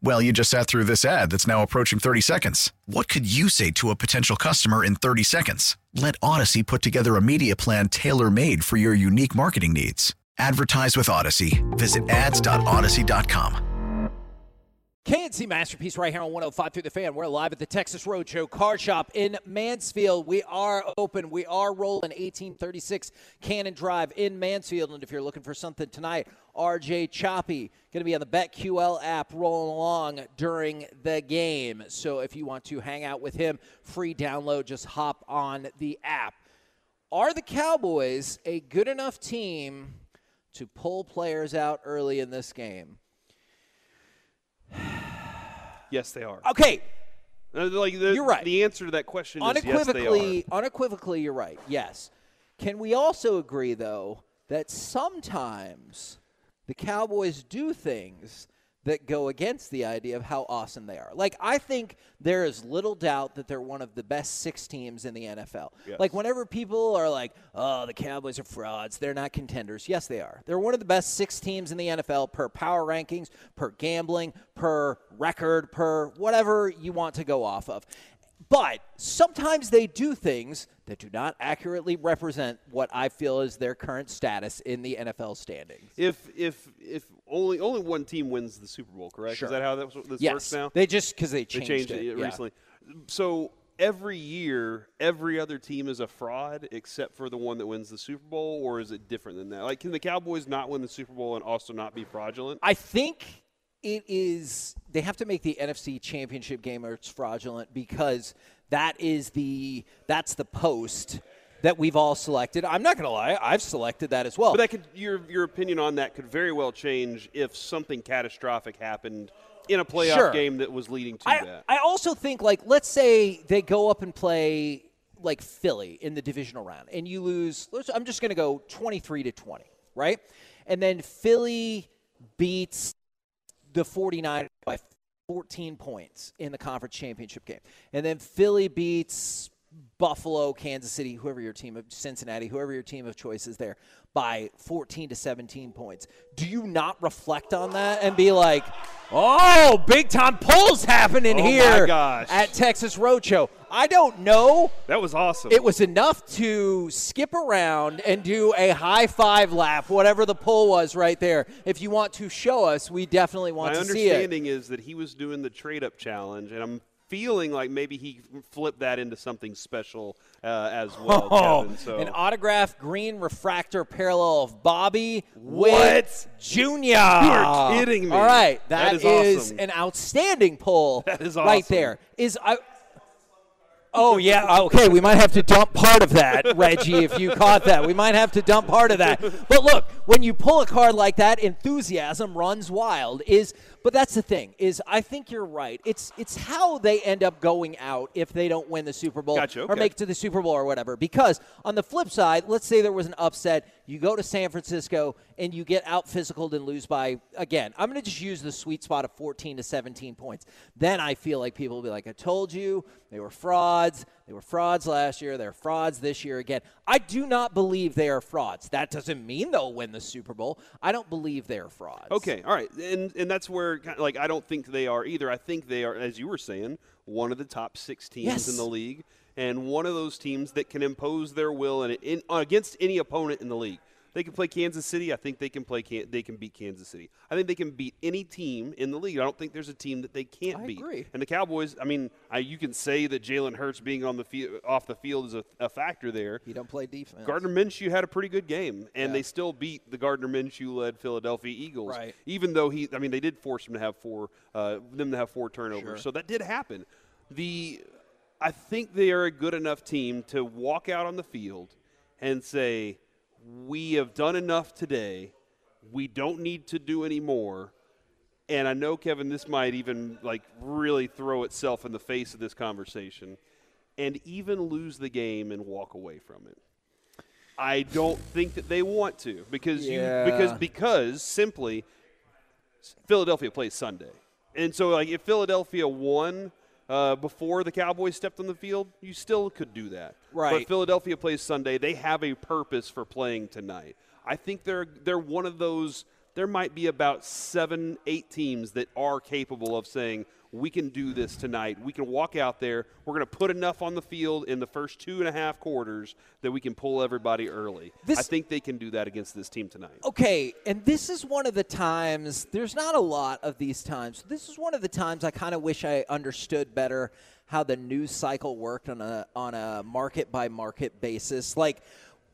Well, you just sat through this ad that's now approaching 30 seconds. What could you say to a potential customer in 30 seconds? Let Audacy put together a media plan tailor made for your unique marketing needs. Advertise with Audacy. Visit ads.audacy.com. KNC Masterpiece right here on 105 through the fan. We're live at the Texas Roadshow Card Shop in Mansfield. We are open. We are rolling 1836 Cannon Drive in Mansfield. And if you're looking for something tonight, RJ Choppy going to be on the BetQL app rolling along during the game. So if you want to hang out with him, free download, just hop on the app. Are the Cowboys a good enough team to pull players out early in this game? Yes, they are. Okay, Uh, Like the, You're right. The answer to that question yes, unequivocally, are. unequivocally, you're right. Yes. Can we also agree, though, that sometimes the Cowboys do things that go against the idea of how awesome they are? Like, I think there is little doubt that they're one of the best six teams in the NFL. Yes. Like, whenever people are like, oh, the Cowboys are frauds, they're not contenders. Yes, they are. They're one of the best six teams in the NFL per power rankings, per gambling, per record, per whatever you want to go off of. But sometimes they do things that do not accurately represent what I feel is their current status in the NFL standings. If if if only only one team wins the Super Bowl, correct? Sure. Is that how that, this yes, works now? they just because they They changed, changed it, it yeah. recently. So every year, every other team is a fraud except for the one that wins the Super Bowl, or is it different than that? Like, can the Cowboys not win the Super Bowl and also not be fraudulent? I think it is. They have to make the NFC Championship game or it's fraudulent because that is the that's the post that we've all selected. I'm not going to lie, I've selected that as well. But that could your your opinion on that could very well change if something catastrophic happened in a playoff Sure. game that was leading to I, that. I also think like let's say they go up and play like Philly in the divisional round and you lose I'm just going to go 23 to 20, right? And then Philly beats the 49 by 14 points in the conference championship game. And then Philly beats Buffalo, Kansas City, whoever your team of Cincinnati, whoever your team of choice is there by 14 to 17 points. Do you not reflect on that and be like, "Oh, big time pulls happening Oh here at Texas Roadshow." I don't know. that was awesome. It was enough to skip around and do a high five laugh, whatever the pull was right there. If you want to show us, we definitely want My to see it. understanding is that he was doing the trade up challenge, and I'm feeling like maybe he flipped that into something special uh, as well. Oh, Kevin, so an autographed green refractor parallel of Bobby? Witt Jr. You are kidding me. All right, That that is is, awesome. an outstanding pull. That is right awesome. there. Is I. Oh yeah, okay. We might have to dump part of that, Reggie. If you caught that, we might have to dump part of that. But look, when you pull a card like that, enthusiasm runs wild. Is but that's the thing. Is I think you're right. It's it's how they end up going out if they don't win the Super Bowl Gotcha, or make it to the Super Bowl or whatever. Because on the flip side, let's say there was an upset. You go to San Francisco and you get out physicaled and lose by again. I'm going to just use the sweet spot of 14 to 17 points. Then I feel like people will be like, "I told you they were frauds. They were frauds last year. They're frauds this year again." I do not believe they are frauds. That doesn't mean they'll win the Super Bowl. I don't believe they are frauds. Okay, all right, and and that's where of, like I don't think they are either. I think they are, as you were saying, one of the top six teams Yes. in the league, and one of those teams that can impose their will and in, against any opponent in the league. They can play Kansas City. I think they can play. Can, they can beat Kansas City. I think they can beat any team in the league. I don't think there's a team that they can't I beat. agree. And the Cowboys. I mean, I, you can say that Jalen Hurts being on the field, off the field is a, a factor there. He don't play defense. Gardner Minshew had a pretty good game, and Yeah. they still beat the Gardner Minshew-led Philadelphia Eagles. Right. Even though he, I mean, they did force him to have four, uh, them to have four turnovers, Sure. so that did happen. The, I think they are a good enough team to walk out on the field and say, "We have done enough today. We don't need to do any more." And I know, Kevin, this might even like really throw itself in the face of this conversation, and even lose the game and walk away from it. I don't think that they want to because Yeah. you because because simply Philadelphia plays Sunday, and so like if Philadelphia won uh, before the Cowboys stepped on the field, you still could do that. Right. But Philadelphia plays Sunday. They have a purpose for playing tonight. I think they're they're one of those. There might be about seven, eight teams that are capable of saying we can do this tonight. We can walk out there. We're going to put enough on the field in the first two and a half quarters that we can pull everybody early. This- I think they can do that against this team tonight. Okay, and this is one of the times, there's not a lot of these times. This is one of the times I kind of wish I understood better how the news cycle worked on a on a market by market basis. Like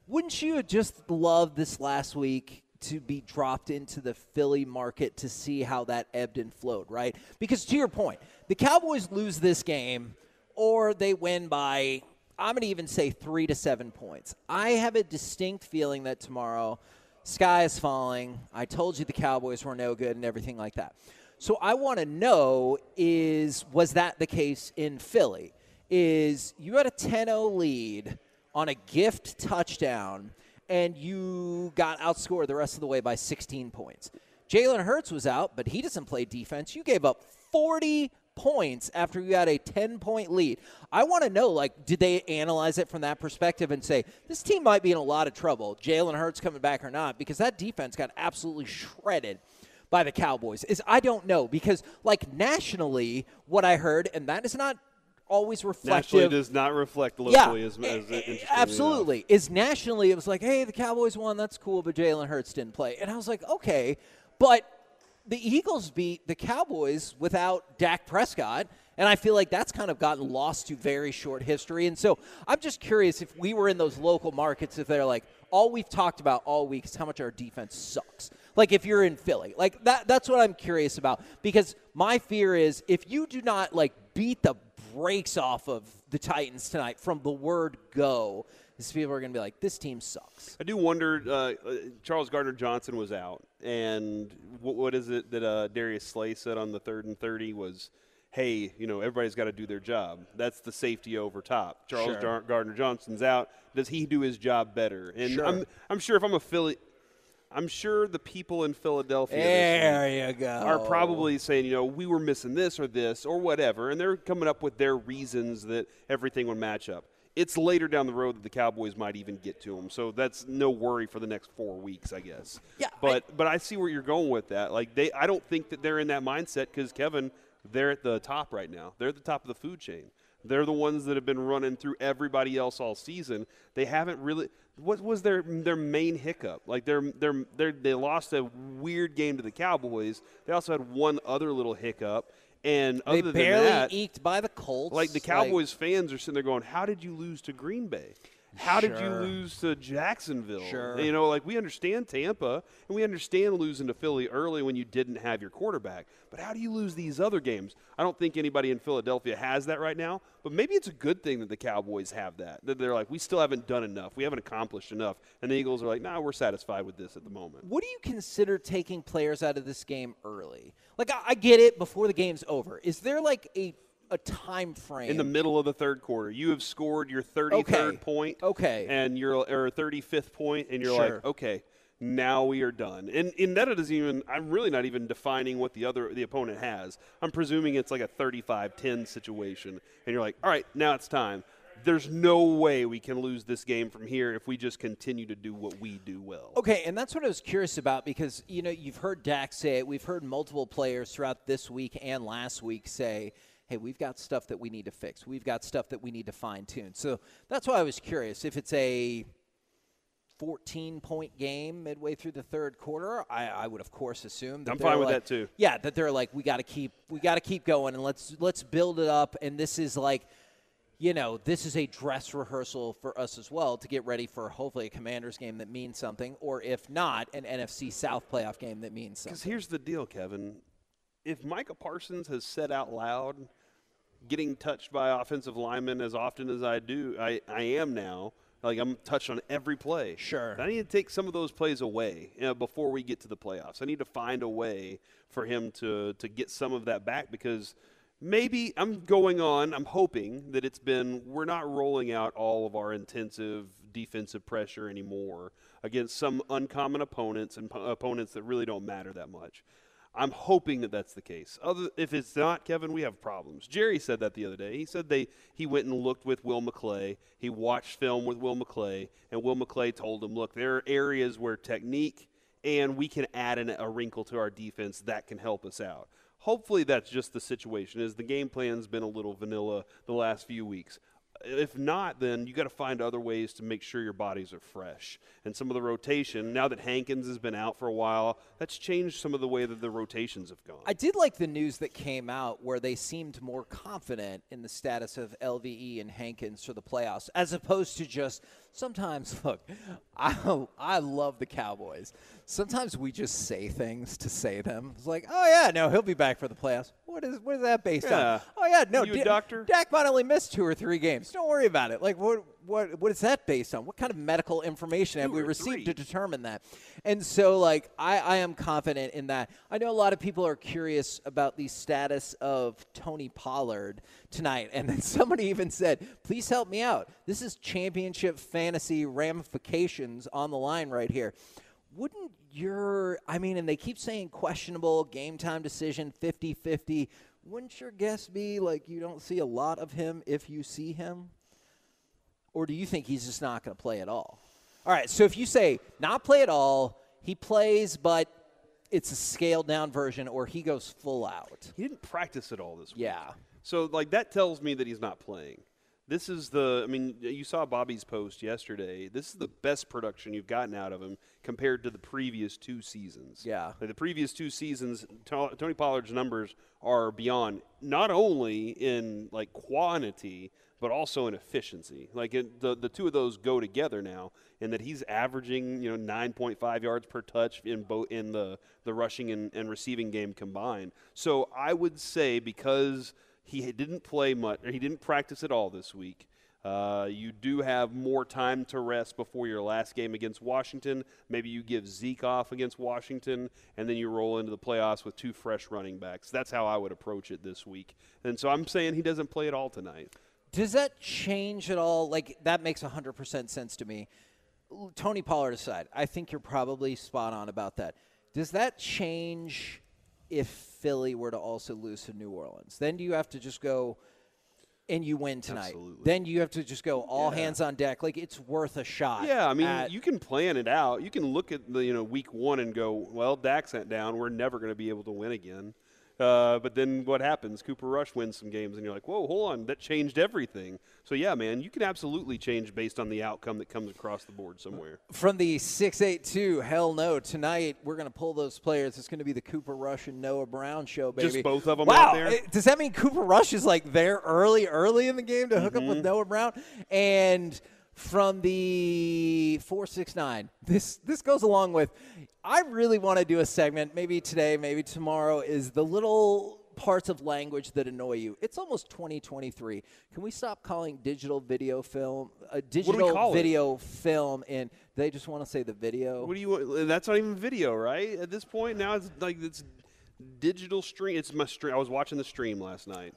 wouldn't you have just loved this last week to be dropped into the Philly market to see how that ebbed and flowed, right? Because to your point, the Cowboys lose this game or they win by I'm going to even say 3 to 7 points. I have a distinct feeling that tomorrow sky is falling. I told you the Cowboys were no good and everything like that. So I want to know is was that the case in Philly? Is you had a 10-0 lead on a gift touchdown and you got outscored the rest of the way by 16 points. Jalen Hurts was out, but he doesn't play defense. You gave up 40 points after you had a 10 point lead. I want to know like did they analyze it from that perspective and say this team might be in a lot of trouble, Jalen Hurts coming back or not because that defense got absolutely shredded by the Cowboys. Is I don't know because like nationally what I heard and that is not always reflective Nationally does not reflect locally as, eh, as eh, a- interestingly enough. absolutely. Is nationally, it was like, hey, the Cowboys won, that's cool, but Jalen Hurts didn't play, and I was like, okay, but the Eagles beat the Cowboys without Dak Prescott. And I feel like that's kind of gotten lost to very short history. And so I'm just curious if we were in those local markets, if they're like, all we've talked about all week is how much our defense sucks. Like if you're in Philly, like that, that's what I'm curious about. Because my fear is if you do not like beat the brakes off of the Titans tonight from the word go, these people are going to be like, this team sucks. I do wonder. Uh, uh, Charles Gardner Johnson was out, and what, what is it that uh, Darius Slay said on the third and thirty was, "Hey, you know, everybody's got to do their job. That's the safety over top." Charles Sure. Gardner Johnson's out. Does he do his job better? And Sure. I'm I'm sure if I'm a Philly, I'm sure the people in Philadelphia this week There you go. are probably saying, you know, we were missing this or this or whatever, and they're coming up with their reasons that everything would match up. It's later down the road that the Cowboys might even get to them, so that's no worry for the next four weeks, I guess. Yeah, but but I see where you're going with that. Like they, I don't think that they're in that mindset because Kevin, they're at the top right now. They're at the top of the food chain. They're the ones that have been running through everybody else all season. They haven't really. What was their their main hiccup? Like their their they're they lost a weird game to the Cowboys. They also had one other little hiccup, and They other barely than that, eked by the Colts. like the Cowboys fans are sitting there going, "How did you lose to Green Bay? How did you lose to Jacksonville? Sure. You know, like we understand Tampa and we understand losing to Philly early when you didn't have your quarterback. But how do you lose these other games? I don't think anybody in Philadelphia has that right now. But maybe it's a good thing that the Cowboys have that. That they're like, we still haven't done enough. We haven't accomplished enough. And the Eagles are like, nah, we're satisfied with this at the moment. What do you consider taking players out of this game early? Like I, I get it before the game's over. Is there like a a time frame in the middle of the third quarter. You have scored your 33rd Okay. point, Okay. and you're or 35th point, and you're Sure. like, okay, now we are done. And in that, it doesn't even. I'm really not even defining what the other the opponent has. I'm presuming it's like a 35-10 situation, and you're like, all right, now it's time. There's no way we can lose this game from here if we just continue to do what we do well. Okay, and that's what I was curious about because you know you've heard Dak say it. We've heard multiple players throughout this week and last week say, "Hey, we've got stuff that we need to fix. We've got stuff that we need to fine tune." So that's why I was curious if it's a 14 point game midway through the third quarter. I, I would of course assume that I'm fine with like- that, too. Yeah, that they're like we got to keep we got to keep going and let's let's build it up. And this is like you know, this is a dress rehearsal for us as well to get ready for hopefully a Commanders game that means something, or if not, an NFC South playoff game that means something. Because here's the deal, Kevin. If Micah Parsons has said out loud, getting touched by offensive linemen as often as I do, I, I am now, Like I'm touched on every play. Sure. I need to take some of those plays away you know, before we get to the playoffs. I need to find a way for him to to get some of that back because maybe I'm going on. I'm hoping that it's been we're not rolling out all of our intensive defensive pressure anymore against some uncommon opponents and po- opponents that really don't matter that much. I'm hoping that that's the case. Other, if it's not, Kevin, we have problems. Jerry said that the other day. He said they he went and looked with Will McClay. He watched film with Will McClay, and Will McClay told him, "Look, there are areas where technique and we can add an, a wrinkle to our defense that can help us out." Hopefully, that's just the situation. Is the game plan's been a little vanilla the last few weeks if not, then you got to find other ways to make sure your bodies are fresh. And some of the rotation, now that Hankins has been out for a while, that's changed some of the way that the rotations have gone. I did like the news that came out where they seemed more confident in the status of LVE and Hankins for the playoffs, as opposed to just sometimes. Look, I I love the Cowboys. Sometimes we just say things to say them. It's like, oh yeah, no, he'll be back for the playoffs. What is what is that based Yeah. on? Oh yeah, no, a doctor? Dak might only miss two or three games. Don't worry about it. Like what what what is that based on? What kind of medical information have we received three. to determine that? And so like I, I am confident in that. I know a lot of people are curious about the status of Tony Pollard tonight. And then somebody even said, please help me out. This is championship fantasy ramifications on the line right here. Wouldn't your I mean, and they keep saying questionable game time decision 50 50. Wouldn't your guess be like you don't see a lot of him if you see him? Or do you think he's just not going to play at all? All right, so if you say not play at all, he plays, but it's a scaled down version, or he goes full out. he didn't practice at all this week. Yeah. So like that tells me that he's not playing. This is the I mean you saw Bobby's post yesterday. This is the best production you've gotten out of him compared to the previous two seasons. Yeah. Like the previous two seasons Tony Pollard's numbers are beyond not only in like quantity but also in efficiency. Like it, the the two of those go together now in that he's averaging, you know, 9.5 yards per touch in both in the the rushing and, and receiving game combined. So I would say because he didn't play much, or he didn't practice at all this week. Uh, you do have more time to rest before your last game against Washington. Maybe you give Zeke off against Washington, and then you roll into the playoffs with two fresh running backs. That's how I would approach it this week. And so I'm saying he doesn't play at all tonight. Does that change at all? Like, that makes 100% sense to me. Tony Pollard aside, I think you're probably spot on about that. Does that change if Philly were to also lose to New Orleans? Then you have to just go and you win tonight? Absolutely. Then you have to just go all Yeah. hands on deck. Like, it's worth a shot. Yeah, I mean, at- you can plan it out. You can look at the you know week one and go, well, Dak sent down. We're never going to be able to win again. Uh, but then what happens? Cooper Rush wins some games, and you're like, whoa, hold on, that changed everything. So yeah, man, you can absolutely change based on the outcome that comes across the board somewhere. From the 682, hell no. Tonight, we're going to pull those players. It's going to be the Cooper Rush and Noah Brown show, baby. Just both of 'em wow. out there? Does that mean Cooper Rush is like there early, early in the game to hook up Mm-hmm. with Noah Brown? And from the 469, this, this goes along with I really want to do a segment, maybe today, maybe tomorrow, is the little parts of language that annoy you. It's almost 2023. Can we stop calling digital video film, uh, a digital call it? video film, and they just want to say the video? What do you? want? That's not even video, right? At this point, now it's like it's digital stream. It's my stream. I was watching the stream last night.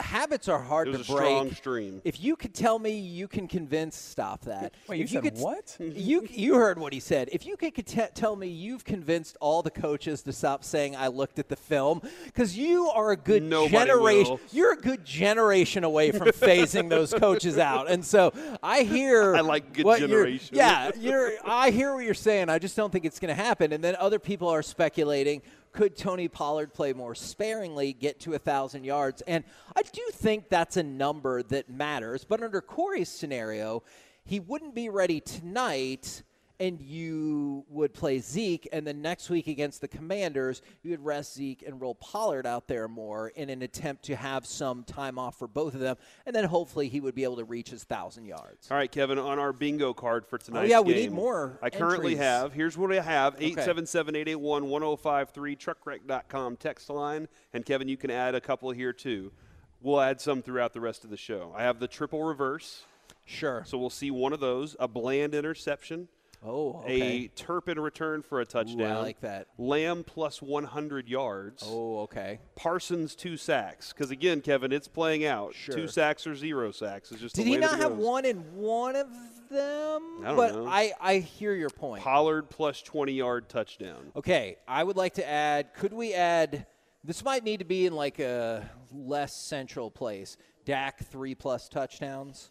Habits are hard It was to a break. strong stream. If you could tell me, you can convince. Stop that. Wait, you if said could, what? You you heard what he said. If you could t- tell me you've convinced all the coaches to stop saying I looked at the film, because you are a good Nobody generation. will. You're a good generation away from phasing those coaches out. And so I hear. I like good what you're- generation. Yeah, you're. I hear what you're saying. I just don't think it's going to happen. And then other people are speculating. Could Tony Pollard play more sparingly, get to a thousand yards? And I do think that's a number that matters. But under Corey's scenario, he wouldn't be ready tonight, and you would play Zeke, and then next week against the Commanders, you would rest Zeke and roll Pollard out there more in an attempt to have some time off for both of them, and then hopefully he would be able to reach his thousand yards. All right, Kevin, on our bingo card for tonight. Oh, yeah, we need more I currently entries. have. Here's what I have 877 881 1053, truckwreck.com text line. And Kevin, you can add a couple here too. We'll add some throughout the rest of the show. I have the triple reverse. Sure. So we'll see one of those, a Bland interception, Oh, okay. a Turpin return for a touchdown. I like that. Lamb plus 100 yards. oh, okay. Parsons two sacks. Because again, Kevin, it's playing out. Sure. Two sacks or zero sacks. It's just Did he not have one in one of them? I don't but know. I, I hear your point. Pollard plus 20 yard touchdown. Okay, I would like to add. Could we add? This might need to be in like a less central place. Dak three plus touchdowns.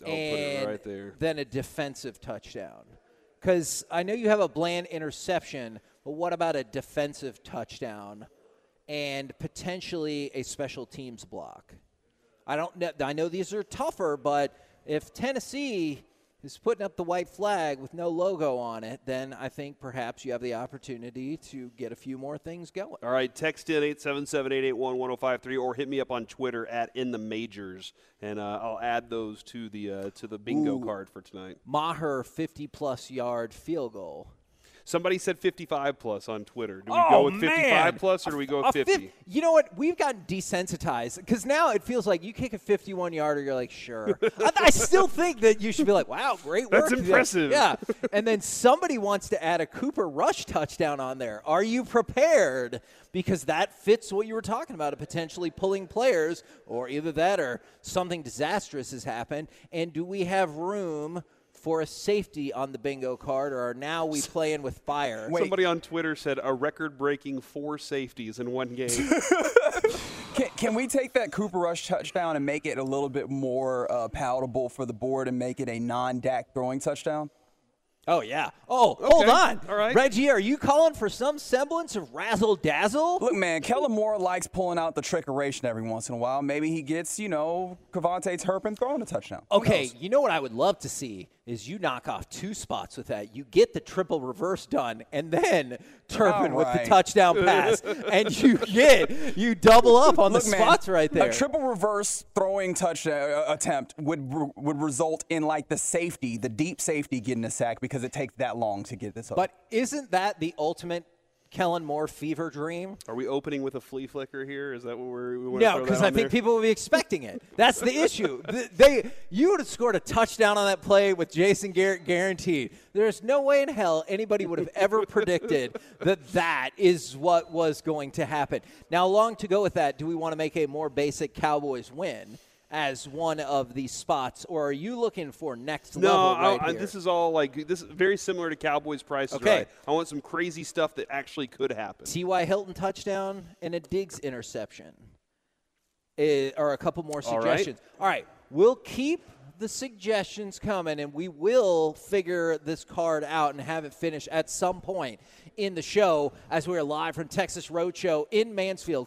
I'll put and it right there. then a defensive touchdown. Because I know you have a Bland interception, but what about a defensive touchdown and potentially a special teams block? I don't know. I know these are tougher, but if Tennessee is putting up the white flag with no logo on it, then I think perhaps you have the opportunity to get a few more things going. All right, text in 877-881-1053 or hit me up on Twitter at in the majors, and uh, I'll add those to the uh, to the bingo card for tonight. Maher 50 plus yard field goal. Somebody said 55 plus on Twitter. Do we Oh, go with 55 man. plus or do we go with 50? fif- you know what? We've gotten desensitized because now it feels like you kick a 51 yarder, you're like, sure. I, I still think that you should be like, wow, great work. That's impressive. Yeah. And then somebody wants to add a Cooper Rush touchdown on there. Are you prepared? Because that fits what you were talking about of potentially pulling players, or either that or something disastrous has happened. And do we have room? For a safety on the bingo card, or are now we playing with fire? Somebody on Twitter said a record-breaking four safeties in one game. Can, can we take that Cooper Rush touchdown and make it a little bit more uh, palatable for the board and make it a non-Dak throwing touchdown? Oh yeah. Oh, hold on. All right. Reggie, are you calling for some semblance of razzle dazzle? Look, man, Kellen Moore likes pulling out the trickeration every once in a while. Maybe he gets, you know, KaVontae Turpin throwing a touchdown. Okay, you know what I would love to see is you knock off two spots with that. You get the triple reverse done, and then Turpin All with the touchdown pass, and you get you double up on Look, the man, spots right there. A triple reverse throwing touch uh, attempt would would result in like the safety, the deep safety, getting a sack because it takes that long to get this. Up. But isn't that the ultimate Kellen Moore fever dream? Are we opening with a flea flicker here? Is that what we're? We No, because I think people will be expecting it. That's the issue. Th- They, you would have scored a touchdown on that play with Jason Garrett guaranteed. There's no way in hell anybody would have ever predicted that that is what was going to happen. Now, along to go with that, do we want to make a more basic Cowboys win as one of these spots, or are you looking for next No, level I, right this is all like this is very similar to Cowboys Price Okay. Right. I want some crazy stuff that actually could happen. T.Y. Hilton touchdown and a Diggs interception. Eh, or a couple more All right. suggestions. All right. We'll keep the suggestions coming and we will figure this card out and have it finished at some point in the show as we are live from Texas Roadshow in Mansfield.